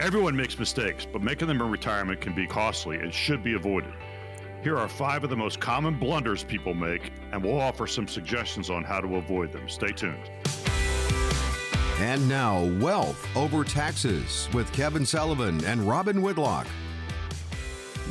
Everyone makes mistakes, but making them in retirement can be costly and should be avoided. Here are five of the most common blunders people make, and we'll offer some suggestions on how to avoid them. Stay tuned. And now, Wealth Over Taxes with Kevin Sullivan and Robin Whitlock.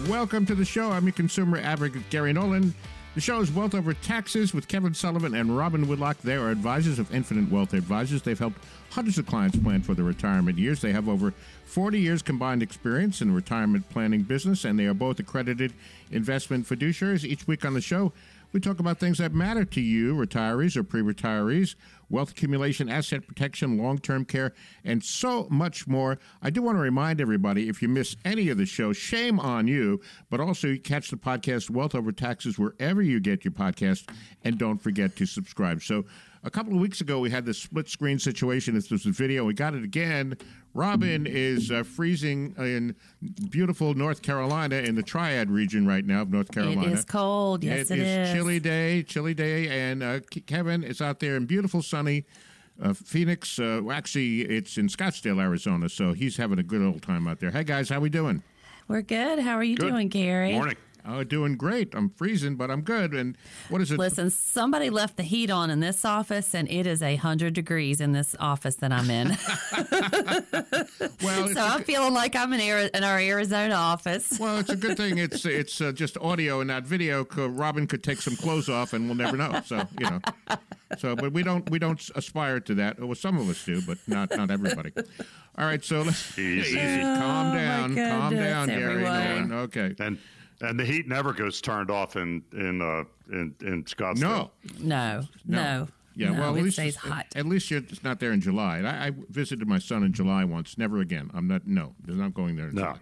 Welcome to the show. I'm your consumer advocate, Gary Nolan. The show is Wealth Over Taxes with Kevin Sullivan and Robin Whitlock. They are advisors of Infinite Wealth Advisors. They've helped hundreds of clients plan for their retirement years. They have over 40 years combined experience in retirement planning business, and they are both accredited investment fiduciaries. Each week on the show, we talk about things that matter to you, retirees or pre retirees, wealth accumulation, asset protection, long term care, and so much more. I do want to remind everybody if you miss any of the show, shame on you, but also catch the podcast Wealth Over Taxes wherever you get your podcast, and don't forget to subscribe. So, a couple of weeks ago, we had this split screen situation. This was a video. We got it again. Robin is uh, freezing in beautiful North Carolina in the Triad region right now of North Carolina. It is cold. Yes, it, it is. is. Chilly day, chilly day, and uh, Kevin is out there in beautiful sunny uh, Phoenix. Uh, actually, it's in Scottsdale, Arizona, so he's having a good old time out there. Hey guys, how we doing? We're good. How are you Good. doing, Gary? Morning. Oh, doing great. I'm freezing, but I'm good. And what is it? Listen, somebody left the heat on in this office, and it is a hundred degrees in this office that I'm in. well, so a I'm good- feeling like I'm in, Ari- in our Arizona office. well, it's a good thing. It's it's uh, just audio and not video. Robin could take some clothes off, and we'll never know. So you know. So, but we don't we don't aspire to that. Well, some of us do, but not not everybody. All right, so let's Easy. calm Oh, my down, calm down, Gary. everyone. Okay. And and the heat never goes turned off in in uh, in, in Scottsdale. No. No, no. Yeah, no, well, at it least stays it's- hot. At least you're it's not there in July. I, I visited my son in July once. Never again. I'm not. No, I'm not going there. In No. July.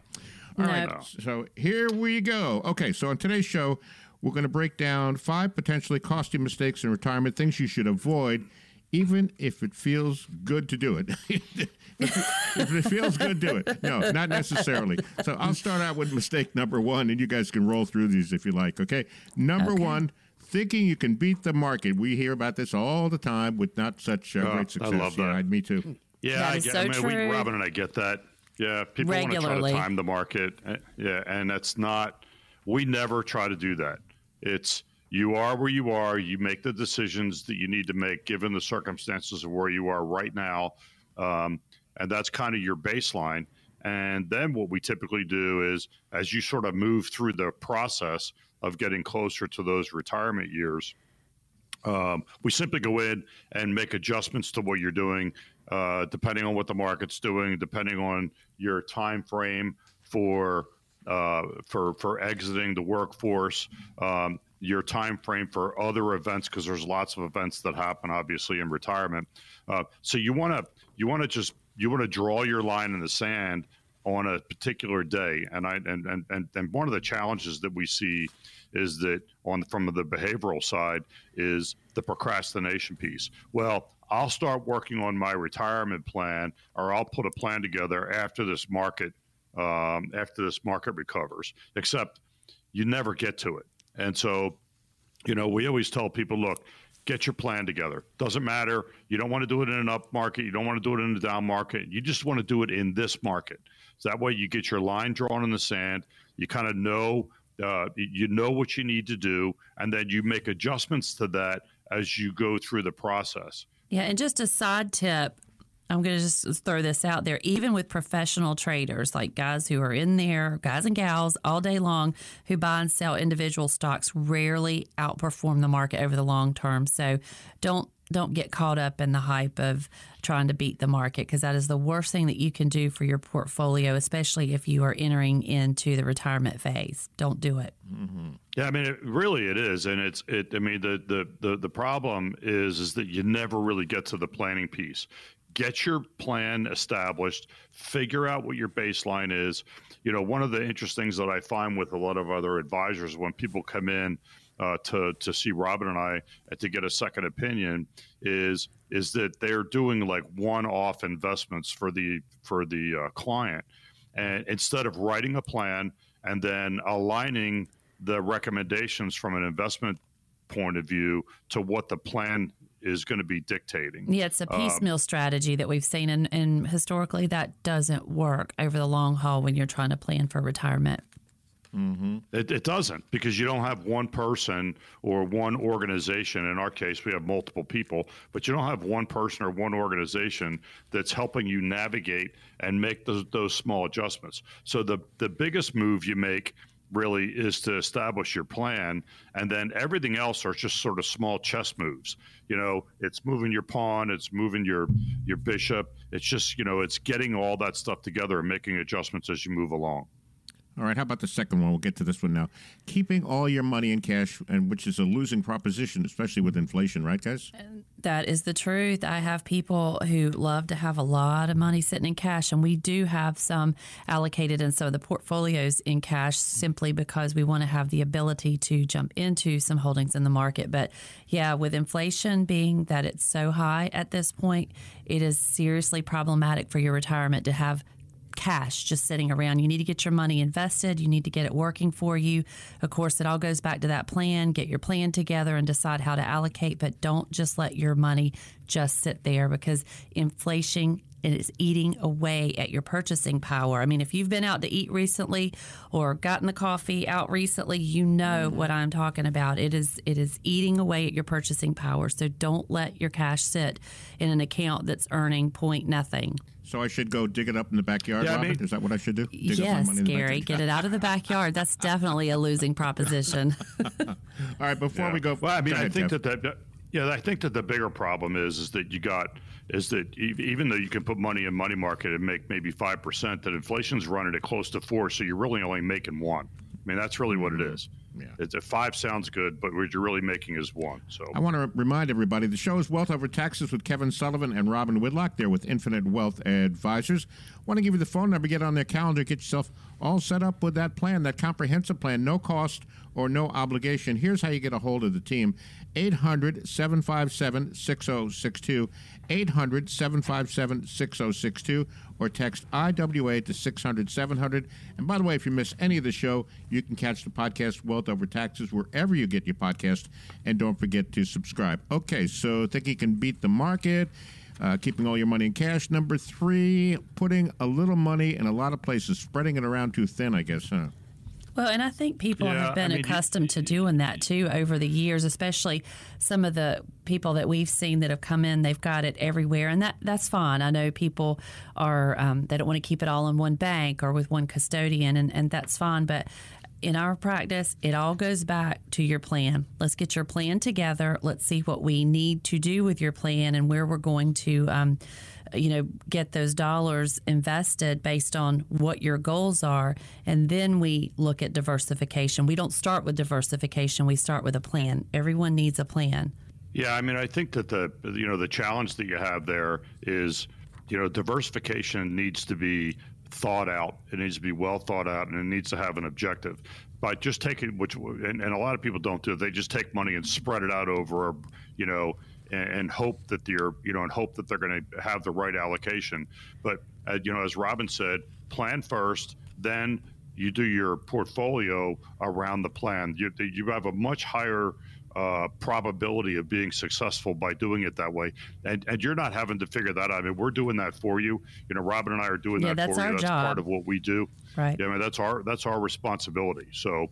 All No. right. So here we go. Okay. So on today's show, we're going to break down five potentially costly mistakes in retirement, things you should avoid, even if it feels good to do it. if it feels good, do it. No, not necessarily. So I'll start out with mistake number one, and you guys can roll through these if you like. Okay. Number Okay. one. Thinking you can beat the market. We hear about this all the time with not such uh, Oh, great success. I love that. Yeah, me too. Yeah, That I get. so I mean, we, true. Robin and I get that. Yeah, people want to try to time the market. Uh, Yeah, and that's not. We never try to do that. It's you are where you are. You make the decisions that you need to make given the circumstances of where you are right now, um, and that's kind of your baseline. And then what we typically do is, as you sort of move through the process of getting closer to those retirement years, um, we simply go in and make adjustments to what you're doing, uh, depending on what the market's doing, depending on your time frame for uh, for for exiting the workforce, um, your time frame for other events, because there's lots of events that happen, obviously, in retirement. Uh, so you want to you want to just you want to draw your line in the sand on a particular day, and I and and and, and one of the challenges that we see is that on from the behavioral side is the procrastination piece. Well, I'll start working on my retirement plan, or I'll put a plan together after this market um, after this market recovers. Except you never get to it, and so you know we always tell people, look. Get your plan together. Doesn't matter. You don't want to do it in an up market. You don't want to do it in a down market. You just want to do it in this market. So that way you get your line drawn in the sand. You kind of know uh, you know what you need to do, and then you make adjustments to that as you go through the process. Yeah, and just a side tip, I'm going to just throw this out there. Even with professional traders, like guys who are in there, guys and gals all day long who buy and sell individual stocks, rarely outperform the market over the long term. So don't don't get caught up in the hype of trying to beat the market because that is the worst thing that you can do for your portfolio, especially if you are entering into the retirement phase. Don't do it. Mm-hmm. Yeah, I mean, it, really, it is, and it's it. I mean, the, the the the problem is is that you never really get to the planning piece. Get your plan established. Figure out what your baseline is. You know, one of the interesting things that I find with a lot of other advisors when people come in uh, to to see Robin and I and to get a second opinion is is that they're doing like one-off investments for the for the uh, client, and instead of writing a plan and then aligning the recommendations from an investment point of view to what the plan is going to be dictating. Yeah, it's a um, piecemeal strategy that we've seen, and, and historically that doesn't work over the long haul when you're trying to plan for retirement. Mm-hmm. It, it doesn't because you don't have one person or one organization. In our case, we have multiple people, but you don't have one person or one organization that's helping you navigate and make those, those small adjustments. So the the biggest move you make really is to establish your plan, and then everything else are just sort of small chess moves. You know, it's moving your pawn, it's moving your your bishop. It's just you know, it's getting all that stuff together and making adjustments as you move along. All right, how about the second one? We'll get to this one now. Keeping all your money in cash, and which is a losing proposition, especially with inflation, right, guys? That is the truth. I have people who love to have a lot of money sitting in cash, and we do have some allocated in some of the portfolios in cash simply because we want to have the ability to jump into some holdings in the market. But yeah, with inflation being that it's so high at this point, it is seriously problematic for your retirement to have cash just sitting around. You need to get your money invested. You need to get it working for you. Of course, it all goes back to that plan. Get your plan together and decide how to allocate, but don't just let your money just sit there because inflation is eating away at your purchasing power. I mean, if you've been out to eat recently or gotten the coffee out recently, you know mm-hmm. what I'm talking about. It is it is eating away at your purchasing power. So don't let your cash sit in an account that's earning point nothing. So I should go dig it up in the backyard, Yeah, I mean- is that what I should do? Dig up my yes, money in the Gary, get it out of the backyard. That's definitely a losing proposition. All right, before Yeah. we go, well, I mean, go I think Jeff. that, that yeah, I think that the bigger problem is is that you got is that even though you can put money in money market and make maybe five percent, that inflation's running at close to four, so you're really only making one. I mean, that's really what it mm-hmm. is. Yeah. It's a five sounds good, but what you're really making is one. So I want to remind everybody the show is Wealth Over Taxes with Kevin Sullivan and Robin Whitlock. They're with Infinite Wealth Advisors. Want to give you the phone number, get on their calendar, get yourself all set up with that plan, that comprehensive plan, no cost or no obligation. Here's how you get a hold of the team 800 757 6062. 800 757 6062 or text IWA to 600 700. And by the way, if you miss any of the show, you can catch the podcast Wealth Over Taxes wherever you get your podcast. And don't forget to subscribe. Okay, so think you can beat the market. Uh, keeping all your money in cash. Number three, putting a little money in a lot of places, spreading it around too thin, I guess, huh? Well, and I think people Yeah, have been I mean, accustomed to doing that too over the years, especially some of the people that we've seen that have come in. They've got it everywhere, and that that's fine. I know people are um, they don't want to keep it all in one bank or with one custodian, and, and that's fine. But in our practice, it all goes back to your plan. Let's get your plan together. Let's see what we need to do with your plan and where we're going to. Um, you know, get those dollars invested based on what your goals are. And then we look at diversification. We don't start with diversification, we start with a plan. Everyone needs a plan. Yeah, I mean, I think that the you know the challenge that you have there is, you know, diversification needs to be thought out. It needs to be well thought out, and it needs to have an objective. By just taking which, and, and a lot of people don't do. They just take money and spread it out over, you know, and, and hope that they're, you know, and hope that they're going to have the right allocation. But uh, you know, as Robin said, plan first, then you do your portfolio around the plan. You you have a much higher uh, probability of being successful by doing it that way. And and you're not having to figure that out. I mean, we're doing that for you. You know, Robin and I are doing Yeah, that for you. That's job. part of what we do. Right. Yeah, I mean, that's our that's our responsibility. So.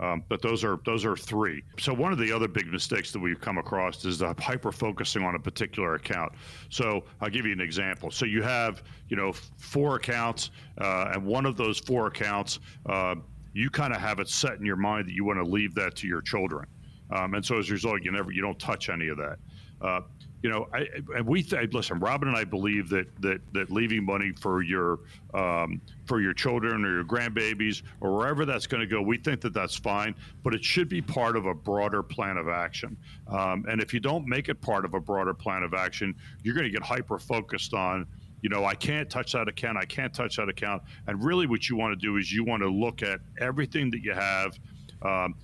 Um, but those are those are three. So one of the other big mistakes that we've come across is the hyper focusing on a particular account. So I'll give you an example. So you have you know four accounts, uh, and one of those four accounts, uh, you kind of have it set in your mind that you want to leave that to your children, um, and so as a result, you never you don't touch any of that. Uh, you know, I, we th- listen. Robin and I believe that that that leaving money for your um, for your children or your grandbabies or wherever that's going to go, we think that that's fine. But it should be part of a broader plan of action. Um, and if you don't make it part of a broader plan of action, you're going to get hyper focused on. You know, I can't touch that account. I can't touch that account. And really, what you want to do is you want to look at everything that you have. Um,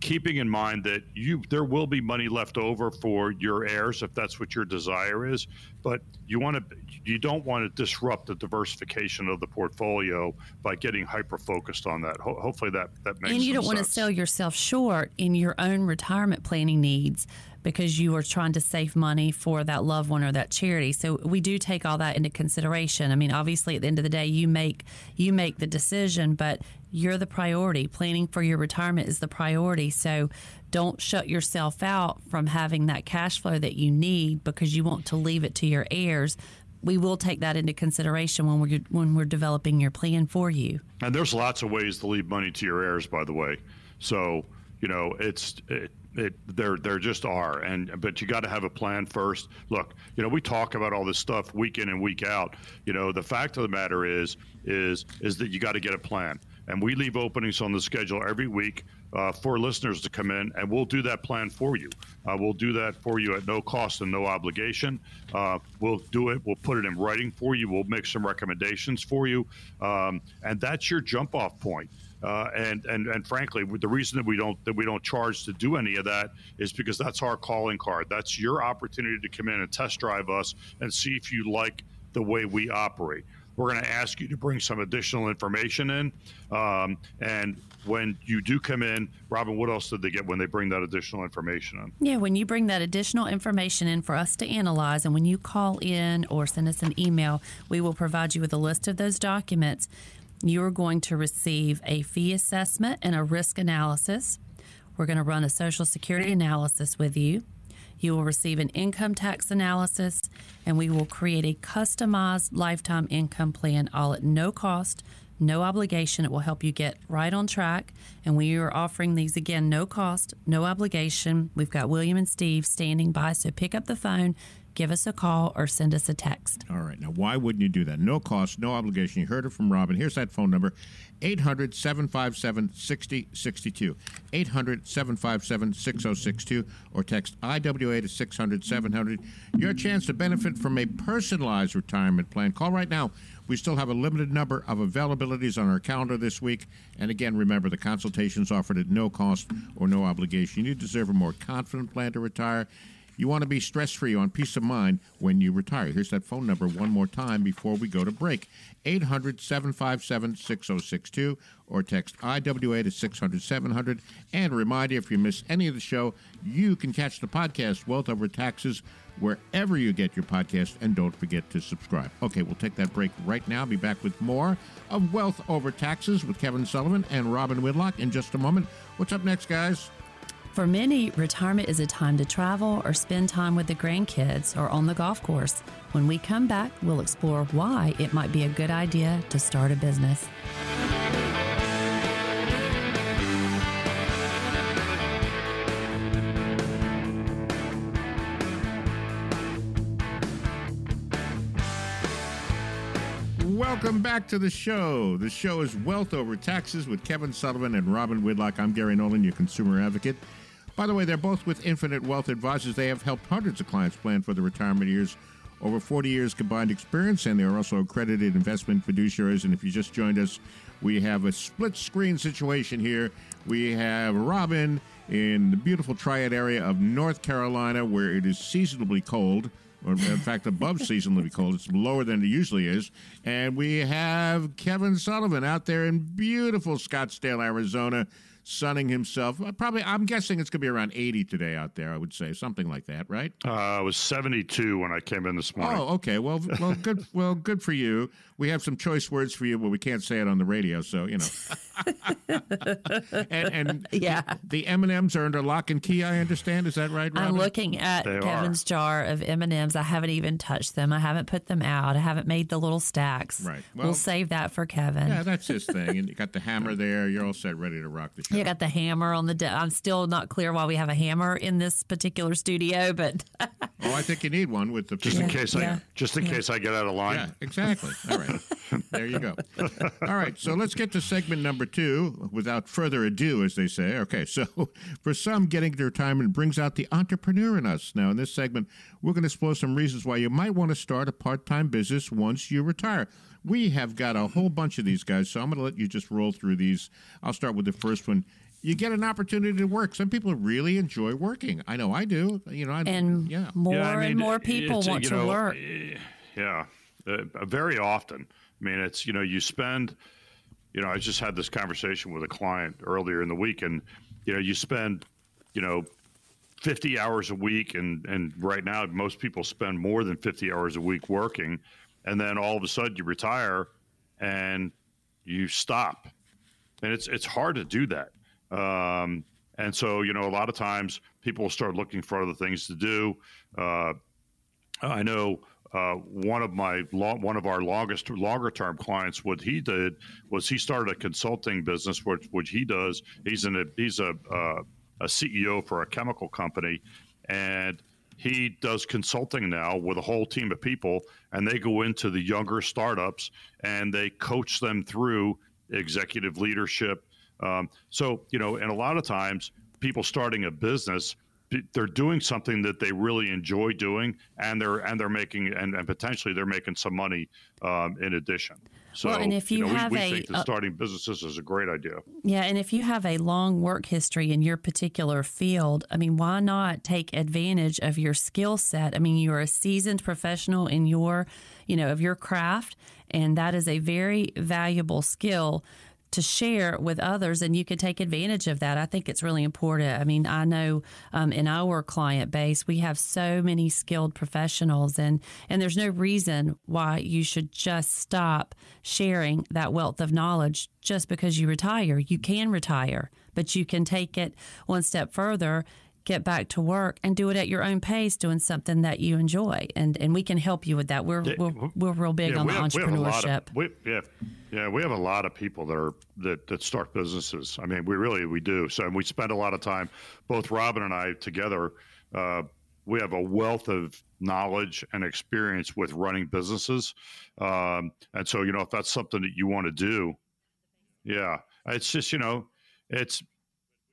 keeping in mind that you there will be money left over for your heirs if that's what your desire is but you want to you don't want to disrupt the diversification of the portfolio by getting hyper focused on that. Ho- hopefully that that makes and you don't want to sell yourself short in your own retirement planning needs because you are trying to save money for that loved one or that charity. So we do take all that into consideration. I mean, obviously at the end of the day you make you make the decision, but you're the priority. Planning for your retirement is the priority. So don't shut yourself out from having that cash flow that you need because you want to leave it to your heirs. We will take that into consideration when we're when we're developing your plan for you. And there's lots of ways to leave money to your heirs, by the way. So you know, it's it, it there there just are, and but you got to have a plan first. Look, you know, we talk about all this stuff week in and week out. You know, the fact of the matter is is is that you got to get a plan and we leave openings on the schedule every week uh, for listeners to come in, and we'll do that plan for you. Uh, we'll do that for you at no cost and no obligation. Uh, we'll do it. We'll put it in writing for you. We'll make some recommendations for you, um, and that's your jump-off point. Uh, and and and frankly, the reason that we don't that we don't charge to do any of that is because that's our calling card. That's your opportunity to come in and test drive us and see if you like the way we operate. We're going to ask you to bring some additional information in. Um, and when you do come in, Robin, what else did they get when they bring that additional information in? Yeah, when you bring that additional information in for us to analyze, and when you call in or send us an email, we will provide you with a list of those documents. You are going to receive a fee assessment and a risk analysis. We're going to run a Social Security analysis with you. You will receive an income tax analysis, and we will create a customized lifetime income plan, all at no cost, no obligation. It will help you get right on track. And we are offering these again, no cost, no obligation. We've got William and Steve standing by, so pick up the phone, give us a call, or send us a text. All right. Now, why wouldn't you do that? No cost, no obligation. You heard it from Robin. Here's that phone number 800 757 6062. 800 757 6062 or text IWA to 600 700. Your chance to benefit from a personalized retirement plan. Call right now. We still have a limited number of availabilities on our calendar this week. And again, remember the consultations offered at no cost or no obligation. You deserve a more confident plan to retire. You want to be stress free on peace of mind when you retire. Here's that phone number one more time before we go to break 800 757 6062 or text IWA to 600 700. And a reminder if you miss any of the show, you can catch the podcast Wealth Over Taxes wherever you get your podcast. And don't forget to subscribe. Okay, we'll take that break right now. Be back with more of Wealth Over Taxes with Kevin Sullivan and Robin Whitlock in just a moment. What's up next, guys? For many, retirement is a time to travel or spend time with the grandkids or on the golf course. When we come back, we'll explore why it might be a good idea to start a business. Welcome back to the show. The show is Wealth Over Taxes with Kevin Sullivan and Robin Whitlock. I'm Gary Nolan, your consumer advocate. By the way, they're both with Infinite Wealth Advisors. They have helped hundreds of clients plan for their retirement years. Over 40 years combined experience, and they are also accredited investment fiduciaries. And if you just joined us, we have a split screen situation here. We have Robin in the beautiful Triad area of North Carolina, where it is seasonably cold or in fact above seasonally cold. It's lower than it usually is. And we have Kevin Sullivan out there in beautiful Scottsdale, Arizona, sunning himself. Uh, Probably, I'm guessing it's going to be around 80 today out there. I would say something like that, right? Uh, it was 72 when I came in this morning. Oh, okay. Well, well, good. Well, good for you. We have some choice words for you, but we can't say it on the radio, so you know. and and Yeah. the M and M's are under lock and key. I understand. Is that right, Robin? I'm looking at They Kevin's jar of M&Ms. I haven't even touched them. I haven't put them out. I haven't made the little stacks. Right. we'll Well- save that for Kevin. Yeah, that's his thing. And you got the hammer there. You're all set, ready to rock the show. You got the hammer on the. De- I'm still not clear why we have a hammer in this particular studio, but Oh, I think you need one with the just in case yeah. I just in case I get out of line. Yeah, exactly. All right. there you go. All right. So let's get to segment number two without further ado, as they say. Okay. So for some, getting to retirement brings out the entrepreneur in us. Now, in this segment, we're going to explore some reasons why you might want to start a part time business once you retire. We have got a whole bunch of these guys, so I'm going to let you just roll through these. I'll start with the first one. You get an opportunity to work. Some people really enjoy working. I know I do. You know, I, and yeah. more Yeah, I mean, and more people want you to know, work. eh, Yeah, uh, very often. I mean, it's you know you spend. You know, I just had this conversation with a client earlier in the week, and you know you spend, you know, 50 hours a week, and and right now most people spend more than 50 hours a week working, and then all of a sudden you retire, and you stop, and it's it's hard to do that. Um, and so you know a lot of times people start looking for other things to do. Uh, I know uh, one of my long, one of our longest longer term clients what he did was he started a consulting business which which he does. He's a he's a uh, a CEO for a chemical company and he does consulting now with a whole team of people and they go into the younger startups and they coach them through executive leadership. Um, so you know and a lot of times people starting a business they're doing something that they really enjoy doing, and they're and they're making and, and potentially they're making some money um, in addition. So, well, and if you, you know, have we, we a think that starting businesses is a great idea. yeah, and if you have a long work history in your particular field, I mean, why not take advantage of your skill set? I mean, you're a seasoned professional in your, you know, of your craft, and that is a very valuable skill to share with others and you can take advantage of that. I think it's really important. I mean, I know um, in our client base, we have so many skilled professionals and, and there's no reason why you should just stop sharing that wealth of knowledge just because you retire. You can retire, but you can take it one step further get back to work and do it at your own pace, doing something that you enjoy. And and we can help you with that. We're we're, we're real big yeah, on we the have, we have entrepreneurship. of- we- yeah, yeah, we have a lot of people that are that, that start businesses. I mean, we really we do. So we spend a lot of time, both Robin and I together. Uh, we have a wealth of knowledge and experience with running businesses, um, and so you know if that's something that you want to do, yeah, it's just you know, it's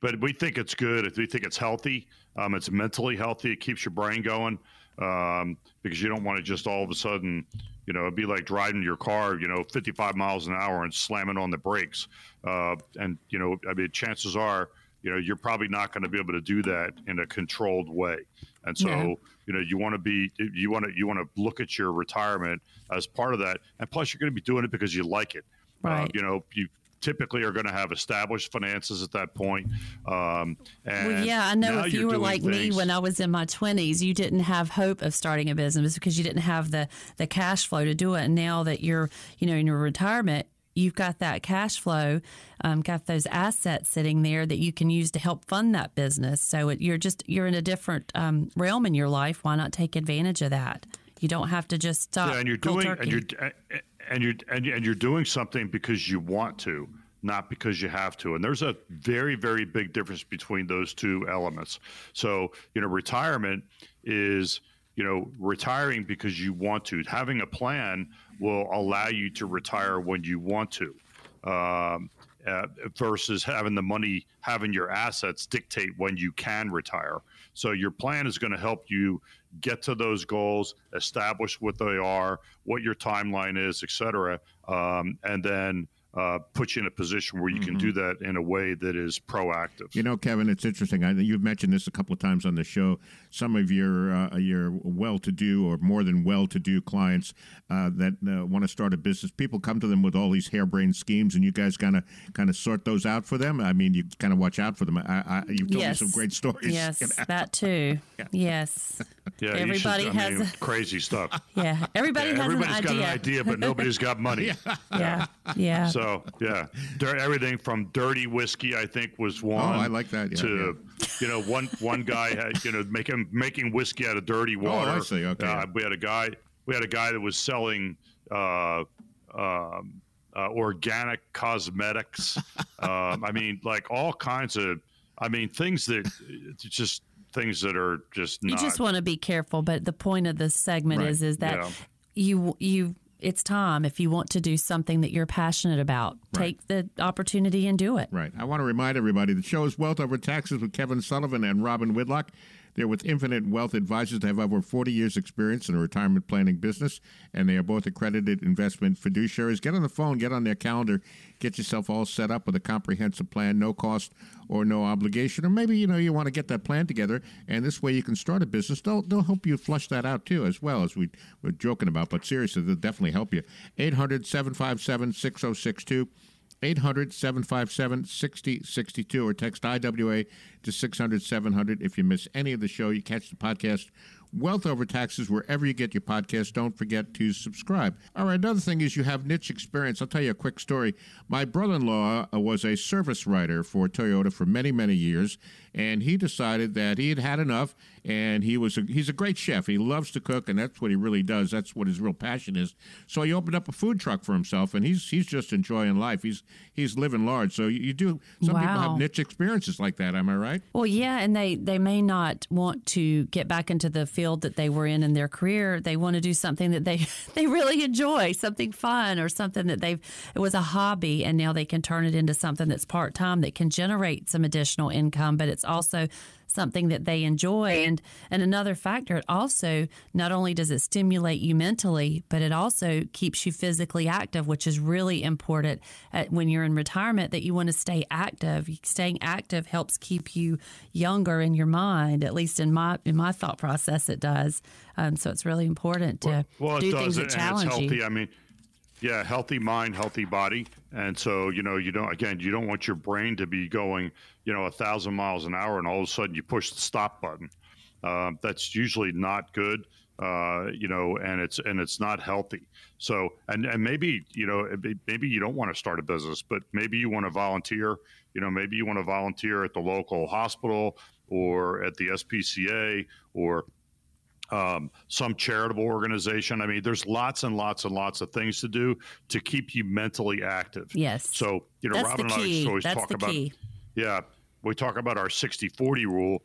but we think it's good. We think it's healthy. Um, it's mentally healthy. It keeps your brain going um, because you don't want to just all of a sudden, you know, it'd be like driving your car, you know, 55 miles an hour and slamming on the brakes. Uh, and you know, I mean, chances are, you know, you're probably not going to be able to do that in a controlled way. And so, Yeah. you know, you want to be, you want to, you want to look at your retirement as part of that. And plus, you're going to be doing it because you like it. Uh, Right. you know, you typically are going to have established finances at that point. Um, and Well, yeah, I know if you're were like me when I was in my 20s, you didn't have hope of starting a business because you didn't have the, the cash flow to do it. And now that you're, you know, in your retirement, you've got that cash flow, um, got those assets sitting there that you can use to help fund that business. So it, you're just, you're in a different um, realm in your life. Why not take advantage of that? You don't have to just stop. Yeah, and you're doing turkey. and you're and you're and and you're doing something because you want to, not because you have to. And there's a very very big difference between those two elements. So you know, retirement is you know retiring because you want to. Having a plan will allow you to retire when you want to. Um, uh, versus having the money, having your assets dictate when you can retire. So your plan is going to help you get to those goals, establish what they are, what your timeline is, et cetera, um, and then uh, put you in a position where you can do that in a way that is proactive. You know, Kevin, it's interesting. I, you've mentioned this a couple of times on the show. Some of your uh, your well-to-do or more than well-to-do clients uh, that uh, want to start a business, people come to them with all these harebrained schemes, and you guys kind of kind of sort those out for them. I mean, you kind of watch out for them. I, I, you've told Yes. me some great stories. Yes, that too. Yes. Yeah, you should- everybody I has mean, a- crazy stuff. Yeah. Everybody Yeah, has everybody's an got idea. an idea, but nobody's got money. Yeah. Yeah. So yeah, Dir- everything from dirty whiskey, I think, was one. Oh, I like that, yeah, to you know, one one guy had you know making making whiskey out of dirty water. Oh, I see, okay. Uh, we had a guy. We had a guy that was selling. Uh, um, uh, organic cosmetics. um, I mean, like all kinds of. I mean, things that just things that are just you just want to be careful but the point of this segment Right. is is that Yeah. you you it's time if you want to do something that you're passionate about take the opportunity and do it Right. I want to remind everybody the show is Wealth Over Taxes with Kevin Sullivan and Robin Whitlock. They're with Infinite Wealth Advisors. They have over 40 years' experience in the retirement planning business, and they are both accredited investment fiduciaries. Get on the phone, get on their calendar, get yourself all set up with a comprehensive plan, no cost or no obligation. Or maybe you know you want to get that plan together, and this way you can start a business. They'll they'll help you flush that out too, as well as we were joking about. But seriously, they'll definitely help you. 800 757 6062. 800 757 6062 or text IWA to 600 700. If you miss any of the show, you catch the podcast Wealth Over Taxes wherever you get your podcast. Don't forget to subscribe. All right, another thing is you have niche experience. I'll tell you a quick story. My brother in law uh, was a service writer for Toyota for many, many years, and he decided that he had had enough and he was a, he's a great chef. He loves to cook, and that's what he really does. That's what his real passion is. So he opened up a food truck for himself, and he's he's just enjoying life. He's he's living large. So you, you do. Some people have niche experiences like that. Am I right? Well, yeah, and they they may not want to get back into the field that they were in in their career. They want to do something that they they really enjoy, something fun or something that they've it was a hobby and now they can turn it into something that's part-time that can generate some additional income, but it's also something that they enjoy. And and another factor it also not only does it stimulate you mentally but it also keeps you physically active which is really important at, when you're in retirement that you want to stay active. Staying active helps keep you younger in your mind at least in my in my thought process it does. Um, so it's really important to well, do things does, that and it's challenge healthy. you I mean, yeah, healthy mind, healthy body, and so you know, you don't again, you don't want your brain to be going, you know, a thousand miles an hour, and all of a sudden you push the stop button. Um, that's usually not good, uh, you know, and it's and it's not healthy. So, and and maybe you know, maybe you don't want to start a business, but maybe you want to volunteer. You know, maybe you want to volunteer at the local hospital or at the SPCA or um, some charitable organization. I mean, there's lots and lots and lots of things to do to keep you mentally active. yes So, you know, that's Robin and I always that's talk the about, key yeah, we talk about our 60 40 rule.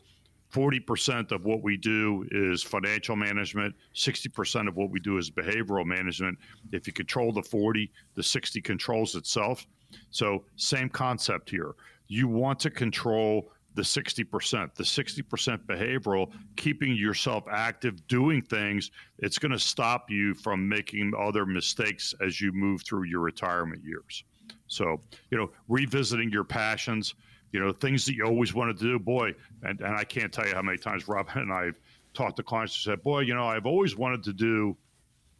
40% of what we do is financial management, 60% of what we do is behavioral management. If you control the 40, the 60 controls itself. So, same concept here. You want to control the 60%, the 60% behavioral, keeping yourself active, doing things. It's going to stop you from making other mistakes as you move through your retirement years. So, you know, revisiting your passions, you know, things that you always wanted to do. Boy, and, and I can't tell you how many times Robin and I have talked to clients who said, Boy, you know, I've always wanted to do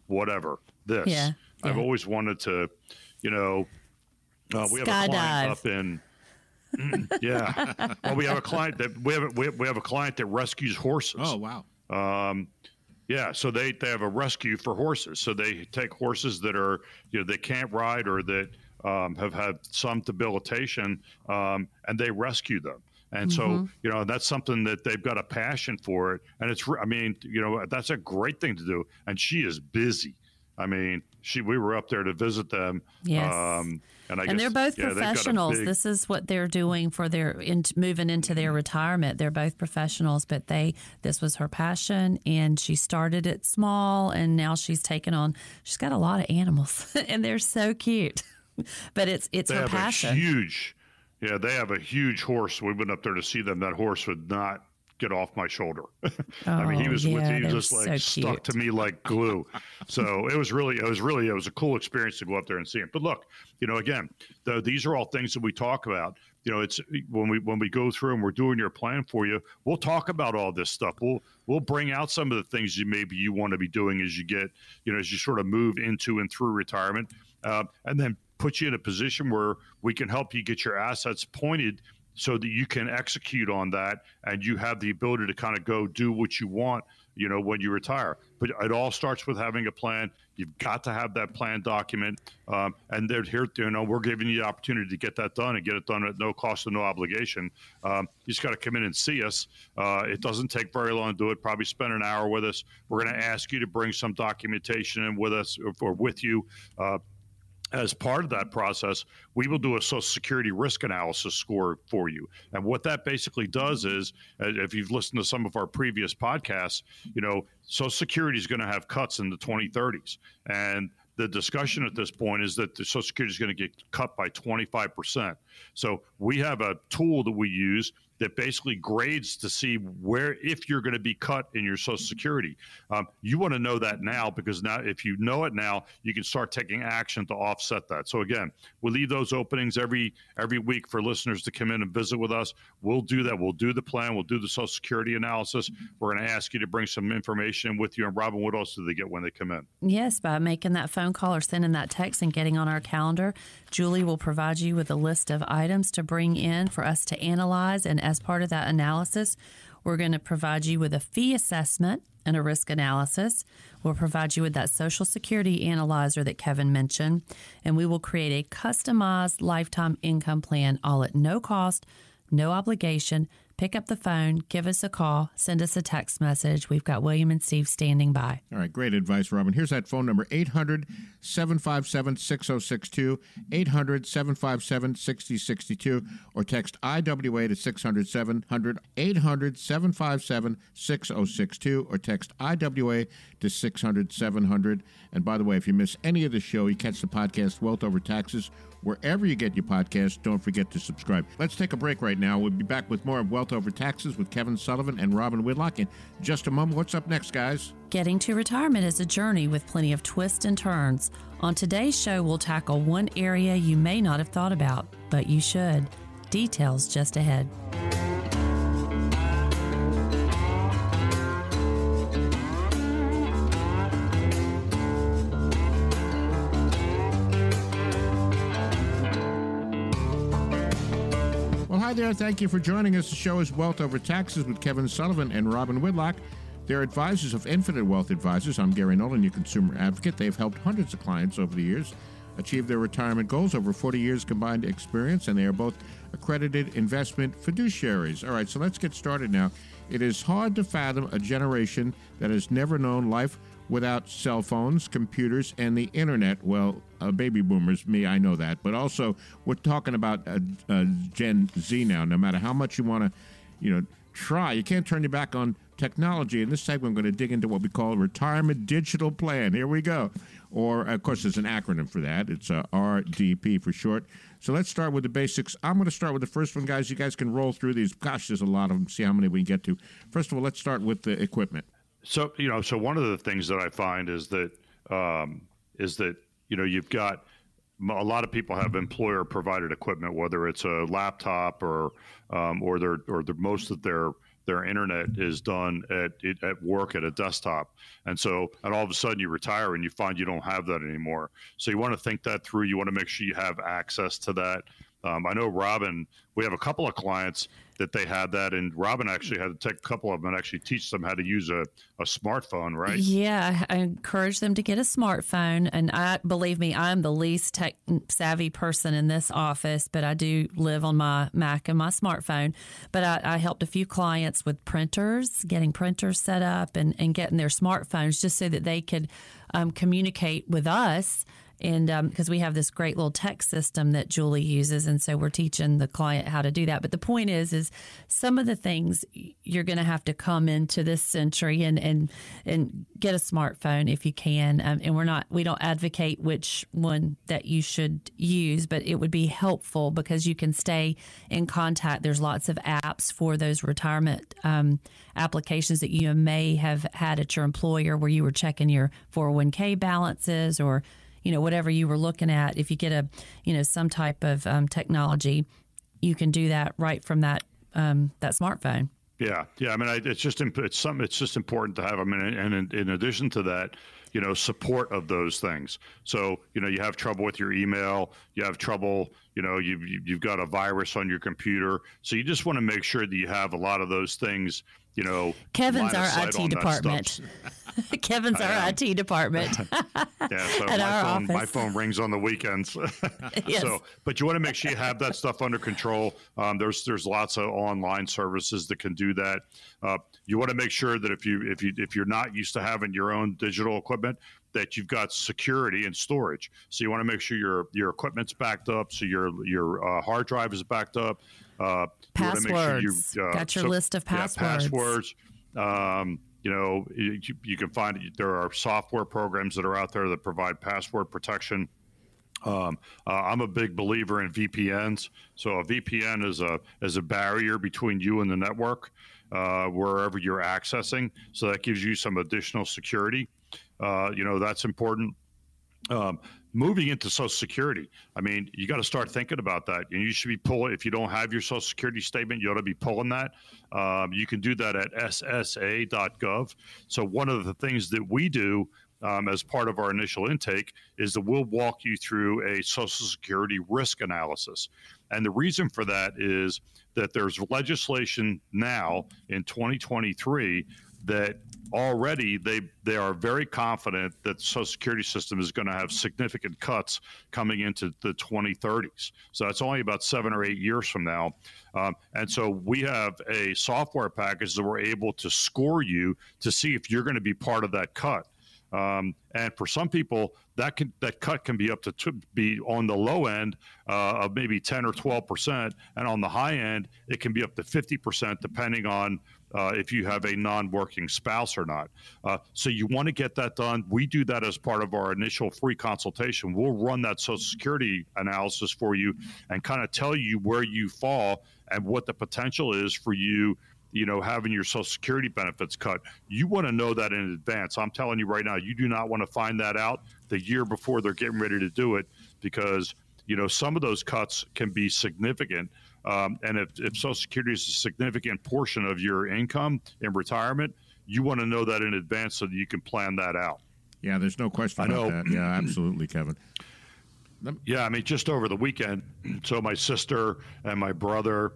whatever, this. Yeah, I've always wanted to, you know, uh, we have a client up in. Mm, yeah. Well, we have a client that we have, we have we have a client that rescues horses. Oh wow. Um, yeah, so they, they have a rescue for horses. So they take horses that are you know they can't ride or that um, have had some debilitation, um, and they rescue them. And so you know that's something that they've got a passion for it, and it's I mean you know that's a great thing to do. And she is busy. I mean, she we were up there to visit them. Yes. Um, and I and guess, they're both yeah, they've got a professionals. big- This is what they're doing for their in, moving into their retirement. They're both professionals, but they this was her passion, and she started it small, and now she's taken on. She's got a lot of animals, and they're so cute. but it's it's they her have passion. a huge yeah they have a huge horse we went up there to see them that horse would not get off my shoulder. I mean he Oh, was with yeah, he was just like so stuck to me like glue. So it was really it was really it was a cool experience to go up there and see him. But look you know again the, these are all things that we talk about. You know it's when we when we go through and we're doing your plan for you we'll talk about all this stuff. We'll we'll bring out some of the things you maybe you want to be doing as you get you know as you sort of move into and through retirement. Uh, and then put you in a position where we can help you get your assets pointed so that you can execute on that and you have the ability to kind of go do what you want you know when you retire. But it all starts with having a plan. You've got to have that plan document um, and they're here you know we're giving you the opportunity to get that done and get it done at no cost and no obligation. Um, you just got to come in and see us. Uh, it doesn't take very long to do it. Probably spend an hour with us. We're going to ask you to bring some documentation in with us or, or with you. Uh, as part of that process, we will do a Social Security risk analysis score for you. And what that basically does is, uh, if you've listened to some of our previous podcasts, you know, Social Security is going to have cuts in the 2030s. And the discussion at this point is that the Social Security is going to get cut by 25%. So we have a tool that we use that basically grades to see where if you're going to be cut in your Social Security. Um, you want to know that now because now if you know it now, you can start taking action to offset that. So again, we leave those openings every every week for listeners to come in and visit with us. We'll do that. We'll do the plan. We'll do the Social Security analysis. We're going to ask you to bring some information with you. And Robin, what else do they get when they come in? Yes, by making that phone call or sending that text and getting on our calendar, Julie will provide you with a list of items to bring in for us to analyze. And as part of that analysis, we're going to provide you with a fee assessment and a risk analysis. We'll provide you with that Social Security analyzer that Kevin mentioned, and we will create a customized lifetime income plan all at no cost, no obligation. Pick up the phone, give us a call, send us a text message. We've got William and Steve standing by. All right, great advice, Robin. Here's that phone number 800 757 6062, 800 757 6062, or text IWA to 600 700, 800 757 6062, or text IWA to 600 700. And by the way, if you miss any of the show, you catch the podcast Wealth Over Taxes wherever you get your podcast. Don't forget to subscribe. Let's take a break right now. We'll be back with more of Wealth Over Taxes with Kevin Sullivan and Robin Whitlock in just a moment. What's up next, guys? Getting to retirement is a journey with plenty of twists and turns. On today's show, we'll tackle one area you may not have thought about, but you should. Details just ahead. Thank you for joining us. The show is Wealth Over Taxes with Kevin Sullivan and Robin Whitlock. They're advisors of Infinite Wealth Advisors. I'm Gary Nolan, your consumer advocate. They've helped hundreds of clients over the years achieve their retirement goals, over 40 years combined experience, and they are both accredited investment fiduciaries. All right, so let's get started now. It is hard to fathom a generation that has never known life without cell phones, computers, and the internet. Well, uh, baby boomers, me, I know that. But also, we're talking about uh, uh, Gen Z now. No matter how much you want to, you know, try, you can't turn your back on technology. In this segment, I'm going to dig into what we call retirement digital plan. Here we go. Or, of course, there's an acronym for that. It's uh, RDP for short. So let's start with the basics. I'm going to start with the first one, guys. You guys can roll through these. Gosh, there's a lot of them. See how many we can get to. First of all, let's start with the equipment. So you know, so one of the things that I find is that um, is that you know you've got a lot of people have employer provided equipment, whether it's a laptop or um, or their or the most of their their internet is done at at work at a desktop, and so and all of a sudden you retire and you find you don't have that anymore. So you want to think that through. You want to make sure you have access to that. Um, I know Robin. We have a couple of clients that they had that, and Robin actually had to take a couple of them and actually teach them how to use a, a smartphone, right? Yeah, I encourage them to get a smartphone. And I believe me, I'm the least tech savvy person in this office, but I do live on my Mac and my smartphone. But I, I helped a few clients with printers, getting printers set up, and, and getting their smartphones just so that they could um, communicate with us and because um, we have this great little tech system that Julie uses, and so we're teaching the client how to do that. But the point is, is some of the things you're going to have to come into this century and and and get a smartphone if you can. Um, and we're not we don't advocate which one that you should use, but it would be helpful because you can stay in contact. There's lots of apps for those retirement um, applications that you may have had at your employer where you were checking your 401k balances or you know whatever you were looking at if you get a you know some type of um, technology you can do that right from that um, that smartphone. Yeah. Yeah. I mean I, it's just it's something it's just important to have i mean and in, in addition to that you know support of those things. So you know you have trouble with your email you have trouble you know you've you've got a virus on your computer. So you just want to make sure that you have a lot of those things you know kevin's our it department. Kevin's our it department. Yeah so my phone, my phone rings on the weekends. Yes. so but you want to make sure you have that stuff under control. Um, there's there's lots of online services that can do that. Uh, you want to make sure that if you if you if you're not used to having your own digital equipment that you've got security and storage. So you want to make sure your your equipment's backed up, so your your uh, hard drive is backed up. Uh, passwords. You, uh, got your so, list of passwords. Yeah, passwords. Um, you know, you, you, can find there are software programs that are out there that provide password protection. Um, uh, I'm a big believer in VPNs. So a VPN is a is a barrier between you and the network uh, wherever you're accessing. So that gives you some additional security. Uh, you know that's important. Um, moving into Social Security, I mean, you got to start thinking about that. And you should be pulling, if you don't have your Social Security statement, you ought to be pulling that. Um, you can do that at ssa.gov. So, one of the things that we do um, as part of our initial intake is that we'll walk you through a Social Security risk analysis. And the reason for that is that there's legislation now in 2023 that already they they are very confident that the Social Security system is going to have significant cuts coming into the 2030s. So that's only about seven or eight years from now. Um, and so we have a software package that we're able to score you to see if you're going to be part of that cut. Um, and for some people, that can that cut can be up to, be on the low end uh, of maybe 10 or 12 percent, and on the high end, it can be up to 50 percent, depending on uh, if you have a non-working spouse or not. Uh, so you want to get that done. We do that as part of our initial free consultation. We'll run that Social Security analysis for you and kind of tell you where you fall and what the potential is for you you know, having your Social Security benefits cut. You want to know that in advance. I'm telling you right now, you do not want to find that out the year before they're getting ready to do it because, you know, some of those cuts can be significant. Um, and if, if Social Security is a significant portion of your income in retirement, you want to know that in advance so that you can plan that out. Yeah, there's no question about that. Yeah, absolutely, Kevin. Yeah, I mean, just over the weekend, so my sister and my brother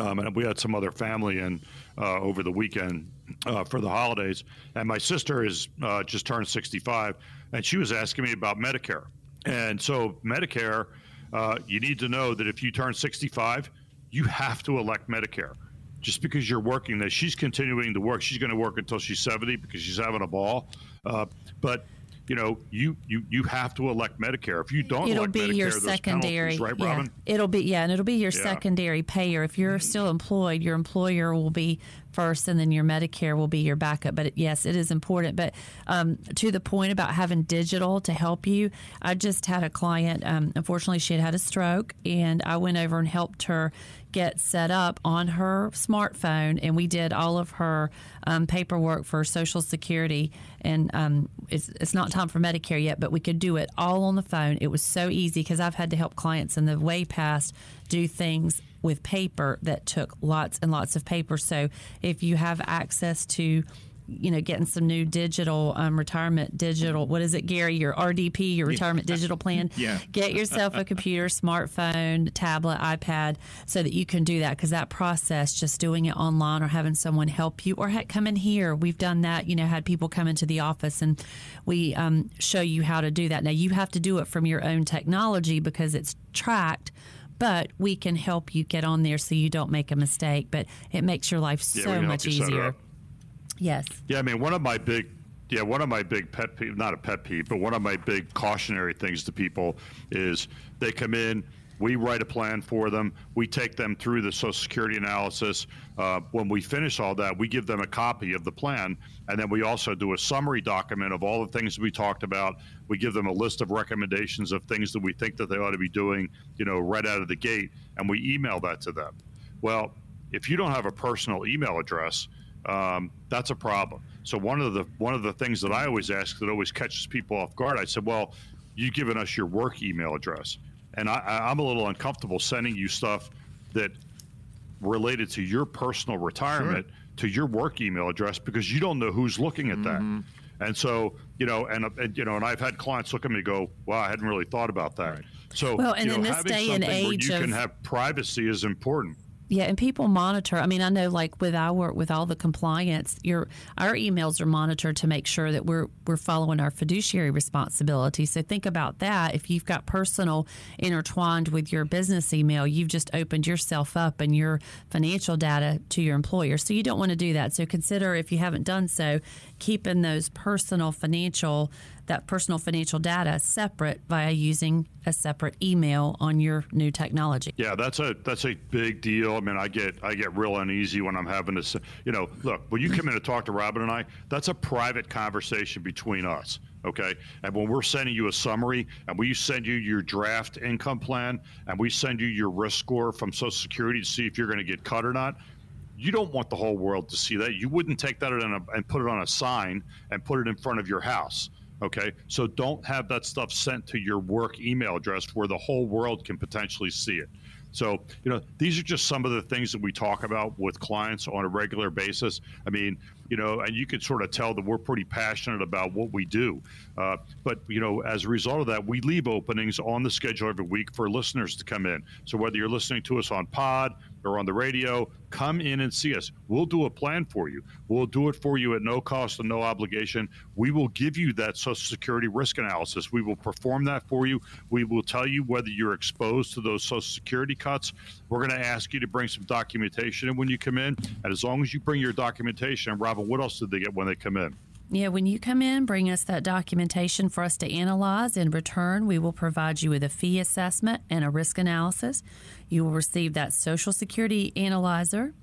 um, and we had some other family in uh, over the weekend uh, for the holidays. And my sister is uh, just turned 65, and she was asking me about Medicare. And so, Medicare, uh, you need to know that if you turn 65, you have to elect Medicare. Just because you're working that she's continuing to work, she's going to work until she's 70 because she's having a ball. Uh, but you know, you you you have to elect Medicare. If you don't, it'll elect be Medicare, your secondary. right, yeah, Robin? it'll be yeah, and it'll be your Yeah. secondary payer. If you're still employed, your employer will be first, and then your Medicare will be your backup. But yes, it is important. But um, to the point about having digital to help you, I just had a client. Um, unfortunately, she had had a stroke, and I went over and helped her get set up on her smartphone, and we did all of her um, paperwork for Social Security. And um, it's, it's not time for Medicare yet, but we could do it all on the phone. It was so easy because I've had to help clients in the way past do things with paper that took lots and lots of paper. So if you have access to you know, getting some new digital um, retirement digital. What is it, Gary? Your RDP, your retirement digital plan. Yeah. Get yourself a computer, smartphone, tablet, iPad, so that you can do that. Because that process, just doing it online or having someone help you, or heck, come in here. We've done that. You know, had people come into the office and we um, show you how to do that. Now you have to do it from your own technology because it's tracked. But we can help you get on there so you don't make a mistake. But it makes your life Yeah, so much you set it easier. Yes. Yeah, I mean, one of my big, yeah, one of my big pet peeve, not a pet peeve, but one of my big cautionary things to people is they come in, we write a plan for them, we take them through the Social Security analysis. Uh, when we finish all that, we give them a copy of the plan, and then we also do a summary document of all the things we talked about. We give them a list of recommendations of things that we think that they ought to be doing, you know, right out of the gate, and we email that to them. Well, if you don't have a personal email address, um, that's a problem. So one of the one of the things that I always ask that always catches people off guard, I said, "Well, you've given us your work email address, and I, I- I'm a little uncomfortable sending you stuff that related to your personal retirement to your work email address because you don't know who's looking at that." Mm-hmm. And so, you know, and, uh, and you know, and I've had clients look at me and go, "Wow, I hadn't really thought about that." So, Well, and you know, in this day and age you can have privacy is important. Yeah, and people monitor. I mean, I know like with our with all the compliance, your our emails are monitored to make sure that we're we're following our fiduciary responsibility. So think about that. If you've got personal intertwined with your business email, you've just opened yourself up and your financial data to your employer. So you don't want to do that. So consider if you haven't done so, keeping those personal financial that personal financial data separate via using a separate email on your new technology. Yeah, that's a that's a big deal. I mean, I get I get real uneasy when I'm having to, you know, look when you come in to talk to Robin and I, that's a private conversation between us. Okay, and when we're sending you a summary, and we send you your draft income plan, and we send you your risk score from Social Security to see if you're going to get cut or not, you don't want the whole world to see that. You wouldn't take that and put it on a sign and put it in front of your house. Okay. So don't have that stuff sent to your work email address where the whole world can potentially see it. So, you know, these are just some of the things that we talk about with clients on a regular basis. I mean, you know, and you can sort of tell that we're pretty passionate about what we do. Uh, but, you know, as a result of that, we leave openings on the schedule every week for listeners to come in. So whether you're listening to us on pod, or on the radio, come in and see us. We'll do a plan for you. We'll do it for you at no cost and no obligation. We will give you that Social Security risk analysis. We will perform that for you. We will tell you whether you're exposed to those Social Security cuts. We're going to ask you to bring some documentation when you come in. And as long as you bring your documentation, Robin, what else did they get when they come in? Yeah, when you come in, bring us that documentation for us to analyze. In return, we will provide you with a fee assessment and a risk analysis. You will receive that Social Security analyzer.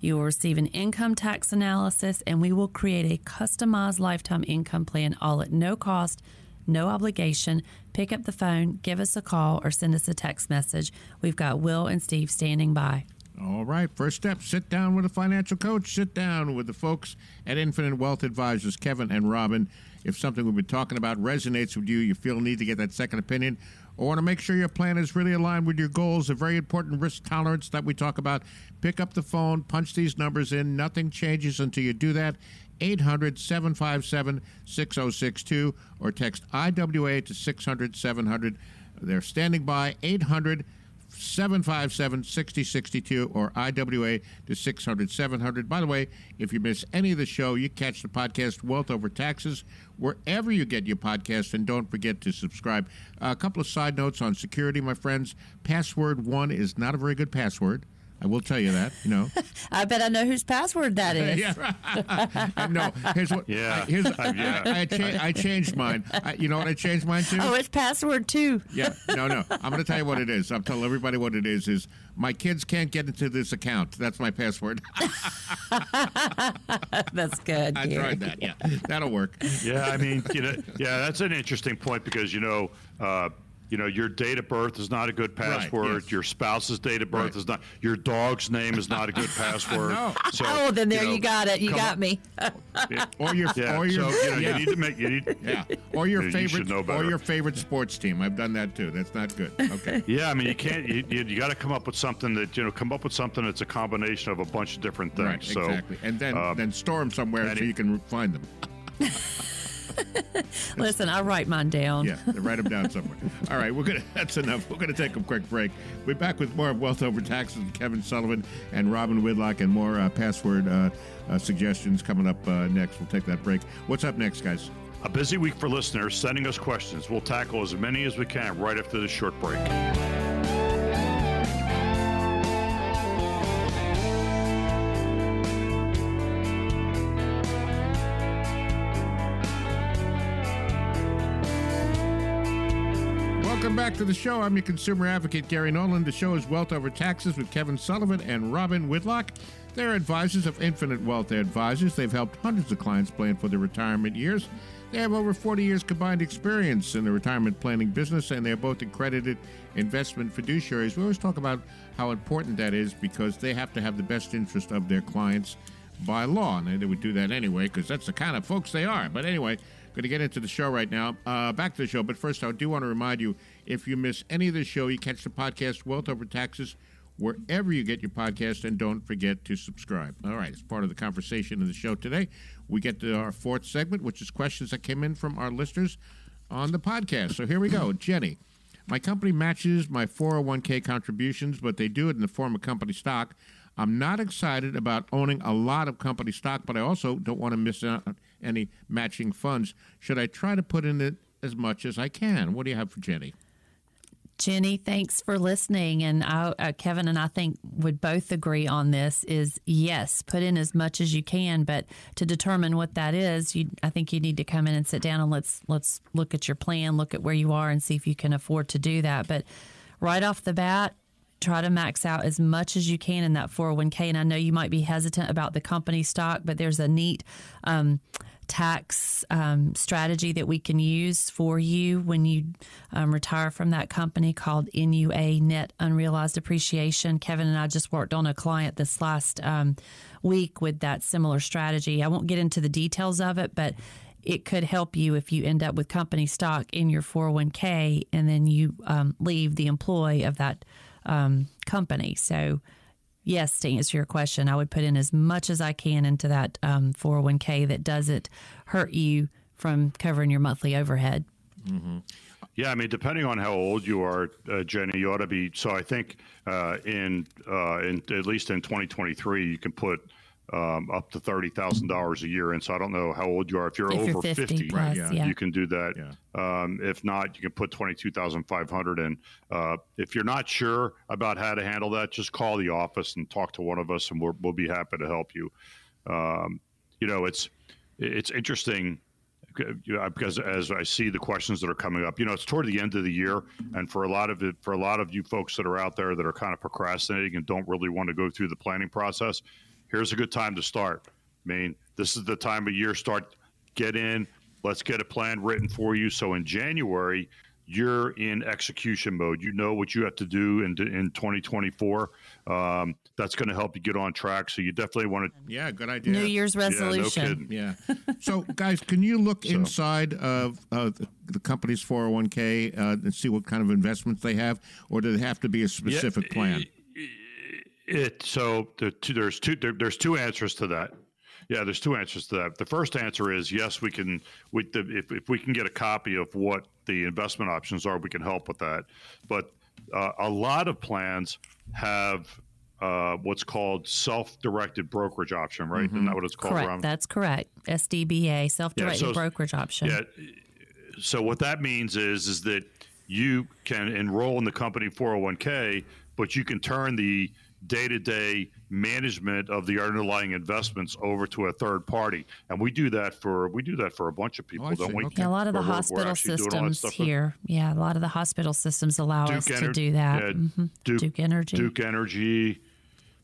You will receive an income tax analysis, and we will create a customized lifetime income plan all at no cost, no obligation. Pick up the phone, give us a call, or send us a text message. We've got Will and Steve standing by. All right, first step sit down with a financial coach, sit down with the folks at Infinite Wealth Advisors, Kevin and Robin. If something we've been talking about resonates with you, you feel need to get that second opinion, or want to make sure your plan is really aligned with your goals, a very important risk tolerance that we talk about, pick up the phone, punch these numbers in. Nothing changes until you do that. 800 757 6062 or text IWA to 600 700. They're standing by 800 757 6062 or IWA to 600 700. By the way, if you miss any of the show, you catch the podcast Wealth Over Taxes wherever you get your podcast, and don't forget to subscribe. a couple of side notes on security, my friends. Password one is not a very good password. I will tell you that. You know. I bet I know whose password that is. yeah. no. Here's what. Yeah. Here's. yeah. I, I, cha- I, changed mine. I, you know what I changed mine to? Oh, it's password two. Yeah. No, no. I'm going to tell you what it is. I'm telling everybody what it is. Is my kids can't get into this account. That's my password. that's good. I tried that. Yeah. That'll work. Yeah. I mean, you know, yeah, that's an interesting point because you know. Uh, you know, your date of birth is not a good password. Right, yes. Your spouse's date of birth Right. is not. Your dog's name is not a good password. No. So, oh, then there you, know, got it. You got me. Or your. Yeah, Or your. so you know yeah. you need to make you need. yeah. Or your You favorite. know Or your favorite sports team. I've done that too. That's not good. Okay. Yeah, I mean you can't. You, you, you got to come up with something that you know. Come up with something that's a combination of a bunch of different things. Right, so, exactly. And then uh, then store them somewhere so it- you can find them. Listen, I'll write mine down. Yeah, write them down somewhere. All right, we're gonna. That's enough. We're gonna take a quick break. We're back with more of Wealth Over Taxes with Kevin Sullivan and Robin Whitlock, and more uh, password uh, uh, suggestions coming up uh, next. We'll take that break. What's up next, guys? a busy week for listeners sending us questions. We'll tackle as many as we can right after this short break. Show. I'm your consumer advocate, Gary Nolan. The show is Wealth Over Taxes with Kevin Sullivan and Robin Whitlock. They're advisors of Infinite Wealth Advisors. They've helped hundreds of clients plan for their retirement years. They have over 40 years combined experience in the retirement planning business, and they're both accredited investment fiduciaries. We always talk about how important that is because they have to have the best interest of their clients by law. And they would do that anyway because that's the kind of folks they are. But anyway, going to get into the show right now. Uh, back to the show. But first, I do want to remind you if you miss any of the show, you catch the podcast Wealth Over Taxes wherever you get your podcast. And don't forget to subscribe. All right, as part of the conversation of the show today, we get to our fourth segment, which is questions that came in from our listeners on the podcast. So here we go. Jenny. My company matches my 401k contributions, but they do it in the form of company stock. I'm not excited about owning a lot of company stock, but I also don't want to miss out on any matching funds. Should I try to put in it as much as I can? What do you have for Jenny? Jenny, thanks for listening. And I, uh, Kevin and I think would both agree on this is yes, put in as much as you can, but to determine what that is, you, I think you need to come in and sit down and let's let's look at your plan, look at where you are, and see if you can afford to do that. But right off the bat, try to max out as much as you can in that 401k. And I know you might be hesitant about the company stock, but there's a neat. Um, tax um, strategy that we can use for you when you um, retire from that company called NUA Net Unrealized Appreciation. Kevin and I just worked on a client this last um, week with that similar strategy. I won't get into the details of it, but it could help you if you end up with company stock in your 401k and then you um, leave the employ of that um, company. So, yes, to answer your question, I would put in as much as I can into that um, 401k that doesn't hurt you from covering your monthly overhead. Mm-hmm. Yeah, I mean, depending on how old you are, uh, Jenny, you ought to be. So I think uh, in uh, in at least in 2023, you can put um, up to thirty thousand dollars a year. And so I don't know how old you are. If you're If over you're 50 fifty, plus, yeah. yeah. you can do that. Yeah. Um, if not, you can put twenty two thousand five hundred in. Uh, if you're not sure about how to handle that, just call the office and talk to one of us, and we'll we'll be happy to help you. Um, you know, it's it's interesting because as I see the questions that are coming up, you know, it's toward the end of the year, and for a lot of it, for a lot of you folks that are out there that are kind of procrastinating and don't really want to go through the planning process, here's a good time to start. I mean, this is the time of year. Start, get in. Let's get a plan written for you. So in January, you're in execution mode. You know what you have to do in in 2024. Um, that's going to help you get on track. So you definitely want to Yeah, good idea. New Year's Yeah, no resolution. Yeah. So, guys, can you look So- inside of uh, the, the company's 401k uh, and see what kind of investments they have, or do they have to be a specific plan? It so the two, there's two there, there's two answers to that. Yeah, there's two answers to that. The first answer is yes, we can. We, the, if if we can get a copy of what the investment options are, we can help with that. But uh, a lot of plans have uh, what's called self-directed brokerage option, right? Isn't that what it's called? Correct. That's correct. SDBA, self directed so- brokerage option. Yeah. So what that means is is that you can enroll in the company 401k, but you can turn the day-to-day management of the underlying investments over to a third party, and we do that for we do that for a bunch of people, Oh, don't we? Okay. Yeah, a lot of the we're- we're hospital actually doing all that systems stuff. here. Yeah, a lot of the hospital systems allow us to do that. yeah, Mhm. Duke, Duke Energy. Duke Energy.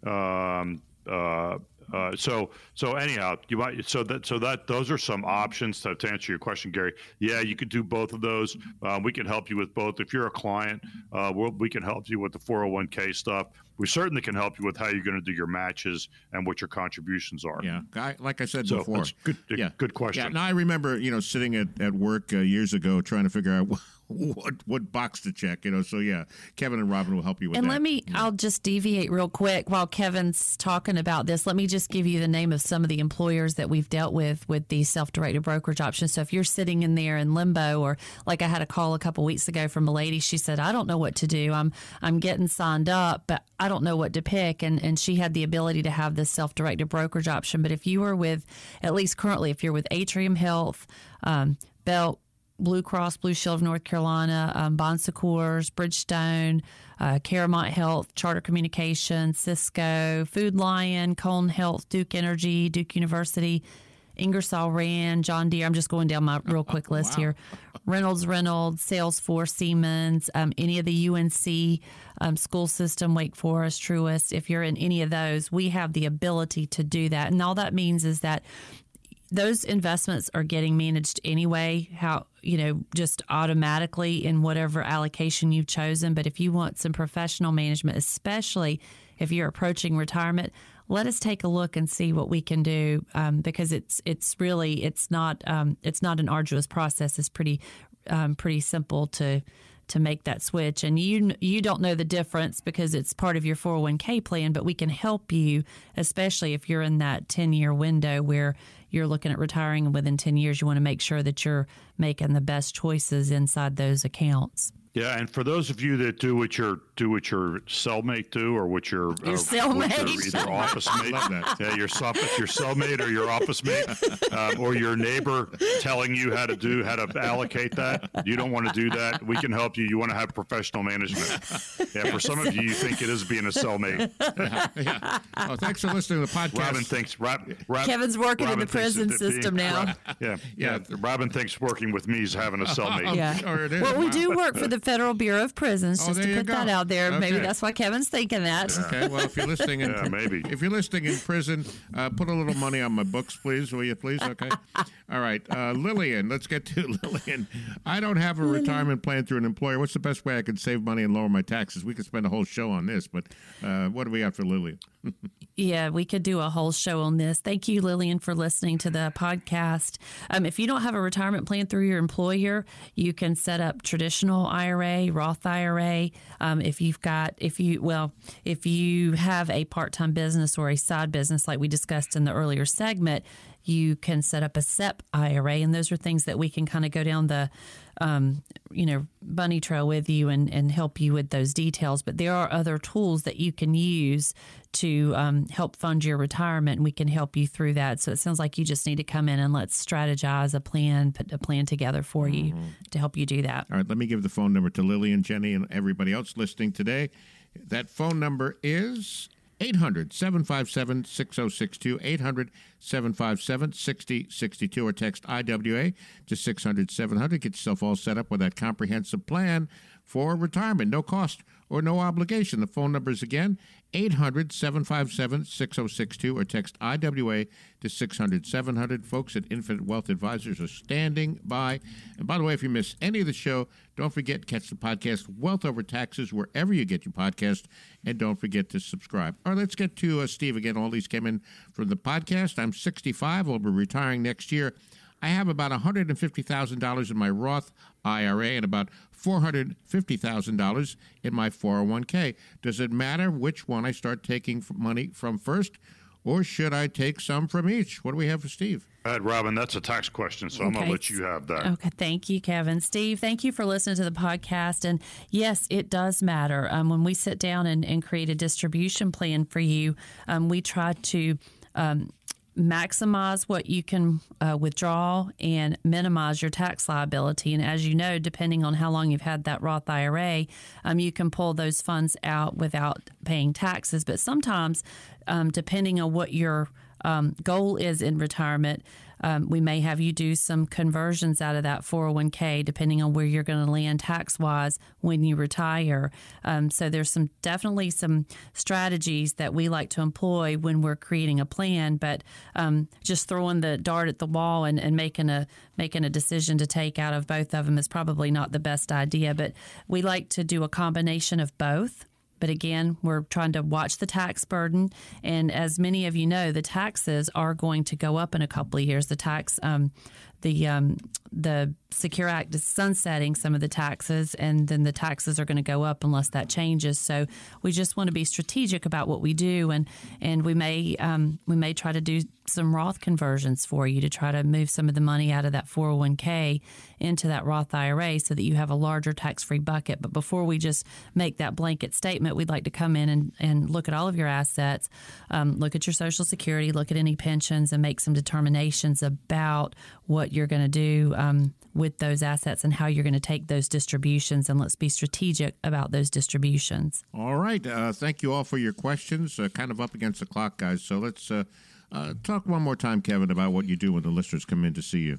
Um, uh, uh, so so anyhow, you might so that so that those are some options to, to answer your question, Gary. Yeah, you could do both of those. Uh, we can help you with both. If you're a client, uh, we'll, we can help you with the 401k stuff. We certainly can help you with how you're going to do your matches and what your contributions are. Yeah, guy, like I said So before. good. Yeah, Good question. Yeah, no, I remember you know sitting at, at work uh, years ago trying to figure out what what box to check. You know, so yeah, Kevin and Robin will help you with And that. And let me, I'll just deviate real quick while Kevin's talking about this. Let me just give you the name of some of the employers that we've dealt with with the self directed brokerage option. So if you're sitting in there in limbo, or like I had a call a couple weeks ago from a lady, she said, I don't know what to do. I'm, I'm getting signed up, but I don't know what to pick. And, and she had the ability to have this self directed brokerage option. But if you are with, at least currently, if you're with Atrium Health, um, Belt, Blue Cross Blue Shield of North Carolina, um, Bon Secours, Bridgestone, uh, CaroMont Health, Charter Communications, Cisco, Food Lion, Cone Health, Duke Energy, Duke University, Ingersoll Rand, John Deere. I'm just going down my real quick list here. Reynolds Reynolds, Salesforce, Siemens, um, any of the UNC um, school system, Wake Forest, Truist. If you're in any of those, we have the ability to do that. And all that means is that those investments are getting managed anyway how you know just automatically in whatever allocation you've chosen. But if you want some professional management especially if you're approaching retirement let us take a look and see what we can do um, because it's it's really it's not um, it's not an arduous process. It's pretty um, pretty simple to to make that switch. And you you don't know the difference because it's part of your 401k plan but we can help you especially if you're in that 10 year window where you're looking at retiring within 10 years you want to make sure that you're making the best choices inside those accounts Yeah, and for those of you that do what your do what your cellmate do, or what your Your uh, cellmate. what your either office mate, Love that. yeah, your your cellmate or your office mate, um, or your neighbor telling you how to do how to allocate that. You don't want to do that. We can help you. You want to have professional management. Yeah, for some of you, you think it is being a cellmate. yeah. Oh, thanks for listening to the podcast. Robin thinks Rob, Rob, Kevin's working in the prison that being- system now. Rob- yeah, yeah, Yeah. Robin thinks working with me is having a cellmate. Yeah. Sure it is. Well, we Wow. do work for the Federal Bureau of Prisons, Oh, just to you put that out there. Maybe that's why Kevin's thinking that. Okay, well, if you're listening in, Yeah, maybe. if you're listening in prison, uh, put a little money on my books, please, will you, please? Okay. All right, uh, Lillian. Let's get to Lillian. I don't have a retirement plan through an employer. What's the best way I can save money and lower my taxes? We could spend a whole show on this, but uh, what do we have for Lillian? Yeah, we could do a whole show on this. Thank you, Lillian, for listening to the podcast. Um, if you don't have a retirement plan through your employer, you can set up traditional IRA, Roth IRA. Um, if you've got, if you, well, if you have a part time business or a side business, like we discussed in the earlier segment, you can set up a SEP IRA. And those are things that we can kind of go down the, um, you know, bunny trail with you and, and help you with those details. But there are other tools that you can use to um, help fund your retirement, and we can help you through that. So it sounds like you just need to come in and let's strategize a plan, put a plan together for you to help you do that. All right, let me give the phone number to Lily and Jenny, and everybody else listening today. That phone number is 800 757 6062, 800 757 6062, or text IWA to 600 700. Get yourself all set up with that comprehensive plan for retirement. No cost or no obligation. The phone number is again 800 757 6062 or text IWA to 600 700. Folks at Infinite Wealth Advisors are standing by. And by the way, if you miss any of the show, don't forget catch the podcast Wealth Over Taxes wherever you get your podcast. And don't forget to subscribe. All right, let's get to uh, Steve again. All these came in from the podcast. I'm 65. I'll be retiring next year. I have about $150,000 in my Roth IRA and about $450,000 in my 401k. Does it matter which one I start taking money from first, or should I take some from each? What do we have for Steve? Go ahead, Robin. That's a tax question, so I'm going to let you have that. Okay, thank you, Kevin. Steve, thank you for listening to the podcast. And yes, it does matter. Um, when we sit down and, and create a distribution plan for you, um, we try to um, maximize what you can uh, withdraw and minimize your tax liability. And as you know, depending on how long you've had that Roth IRA, um, you can pull those funds out without paying taxes. But sometimes, um, depending on what your um, goal is in retirement, um, we may have you do some conversions out of that 401k depending on where you're going to land tax wise when you retire. Um, so there's some definitely some strategies that we like to employ when we're creating a plan, but um, just throwing the dart at the wall and, and making a making a decision to take out of both of them is probably not the best idea. But we like to do a combination of both. But again, we're trying to watch the tax burden. And as many of you know, the taxes are going to go up in a couple of years. The tax, um, the um, the Secure Act is sunsetting some of the taxes, and then the taxes are going to go up unless that changes. So we just want to be strategic about what we do, and and we may um, we may try to do some Roth conversions for you to try to move some of the money out of that 401k into that Roth IRA so that you have a larger tax free bucket. But before we just make that blanket statement, we'd like to come in and, and look at all of your assets, um, look at your Social Security, look at any pensions, and make some determinations about what you're going to do um, with those assets and how you're going to take those distributions. And let's be strategic about those distributions. All right. Uh, thank you all for your questions. Uh, kind of up against the clock, guys. So let's uh, uh, talk one more time, Kevin, about what you do when the listeners come in to see you.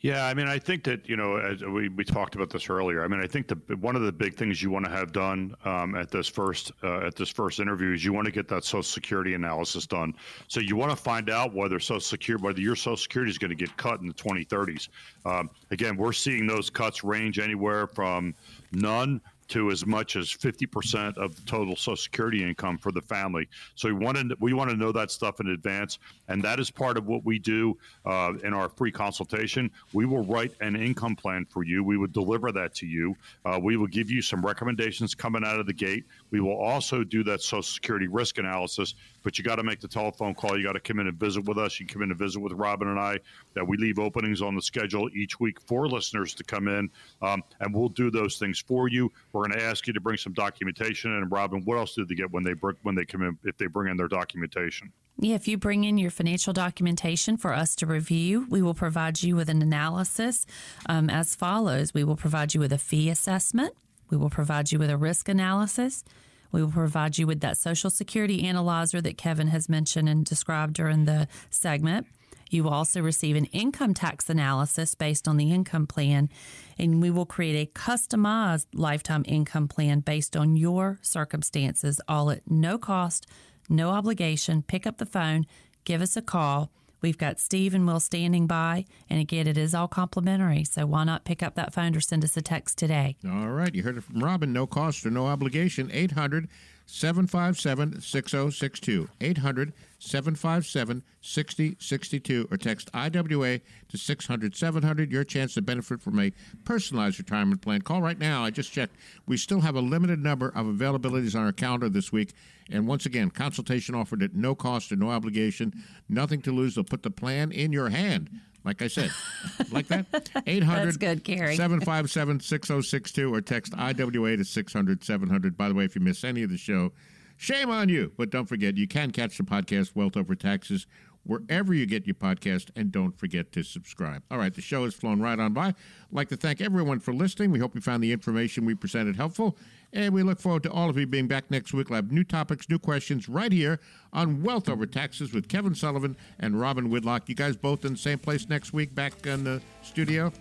Yeah, I mean, I think that you know, we, we talked about this earlier. I mean, I think the one of the big things you want to have done um, at this first uh, at this first interview is you want to get that Social Security analysis done. So you want to find out whether Social Security, whether your Social Security is going to get cut in the 2030s. Um, again, we're seeing those cuts range anywhere from none to as much as 50% of the total Social Security income for the family. So we want to we want to know that stuff in advance, and that is part of what we do uh, in our free consultation. We will write an income plan for you. We would deliver that to you. Uh, we will give you some recommendations coming out of the gate. We will also do that Social Security risk analysis, but you got to make the telephone call. You got to come in and visit with us. You can come in and visit with Robin and I. That we leave openings on the schedule each week for listeners to come in, um, and we'll do those things for you. We're going to ask you to bring some documentation. And Robin, what else did they get when they br- when they come in? If they bring in their documentation. Yeah, if you bring in your financial documentation for us to review, we will provide you with an analysis um, as follows. We will provide you with a fee assessment. We will provide you with a risk analysis. We will provide you with that Social Security analyzer that Kevin has mentioned and described during the segment. You will also receive an income tax analysis based on the income plan, and we will create a customized lifetime income plan based on your circumstances, all at no cost, no obligation. Pick up the phone, give us a call. We've got Steve and Will standing by, and again, it is all complimentary. So why not pick up that phone or send us a text today? All right, you heard it from Robin. No cost or no obligation. 800 757 6062. 800 757 6062 or text IWA to 600 700. Your chance to benefit from a personalized retirement plan. Call right now. I just checked. We still have a limited number of availabilities on our calendar this week. And once again, consultation offered at no cost or no obligation. Nothing to lose. They'll put the plan in your hand. Like I said, like that. 800 That's good, Gary. 757 6062 or text IWA to 600 700. By the way, if you miss any of the show, shame on you. But don't forget, you can catch the podcast Wealth Over Taxes wherever you get your podcast, and don't forget to subscribe. All right, the show has flown right on by. I'd like to thank everyone for listening. We hope you found the information we presented helpful, and we look forward to all of you being back next week. We'll have new topics, new questions right here on Wealth Over Taxes with Kevin Sullivan and Robin Whitlock. You guys both in the same place next week, back in the studio?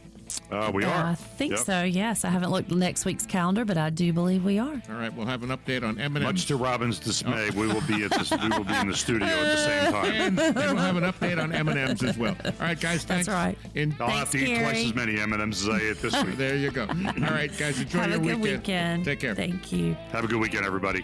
Uh, we are. I think Yep. so, yes. I haven't looked at next week's calendar, but I do believe we are. All right, we'll have an update on M&M's. Much to Robin's dismay, we will be at this, we will be in the studio at the same time. and, and we'll have an update on M&M's as well. All right, guys, thanks. right. In, I'll have to Thanks, eat twice as many M and M's as I ate this week. there you go. All right, guys, enjoy Have your a good weekend. weekend. Take care. Thank you. Have a good weekend, everybody.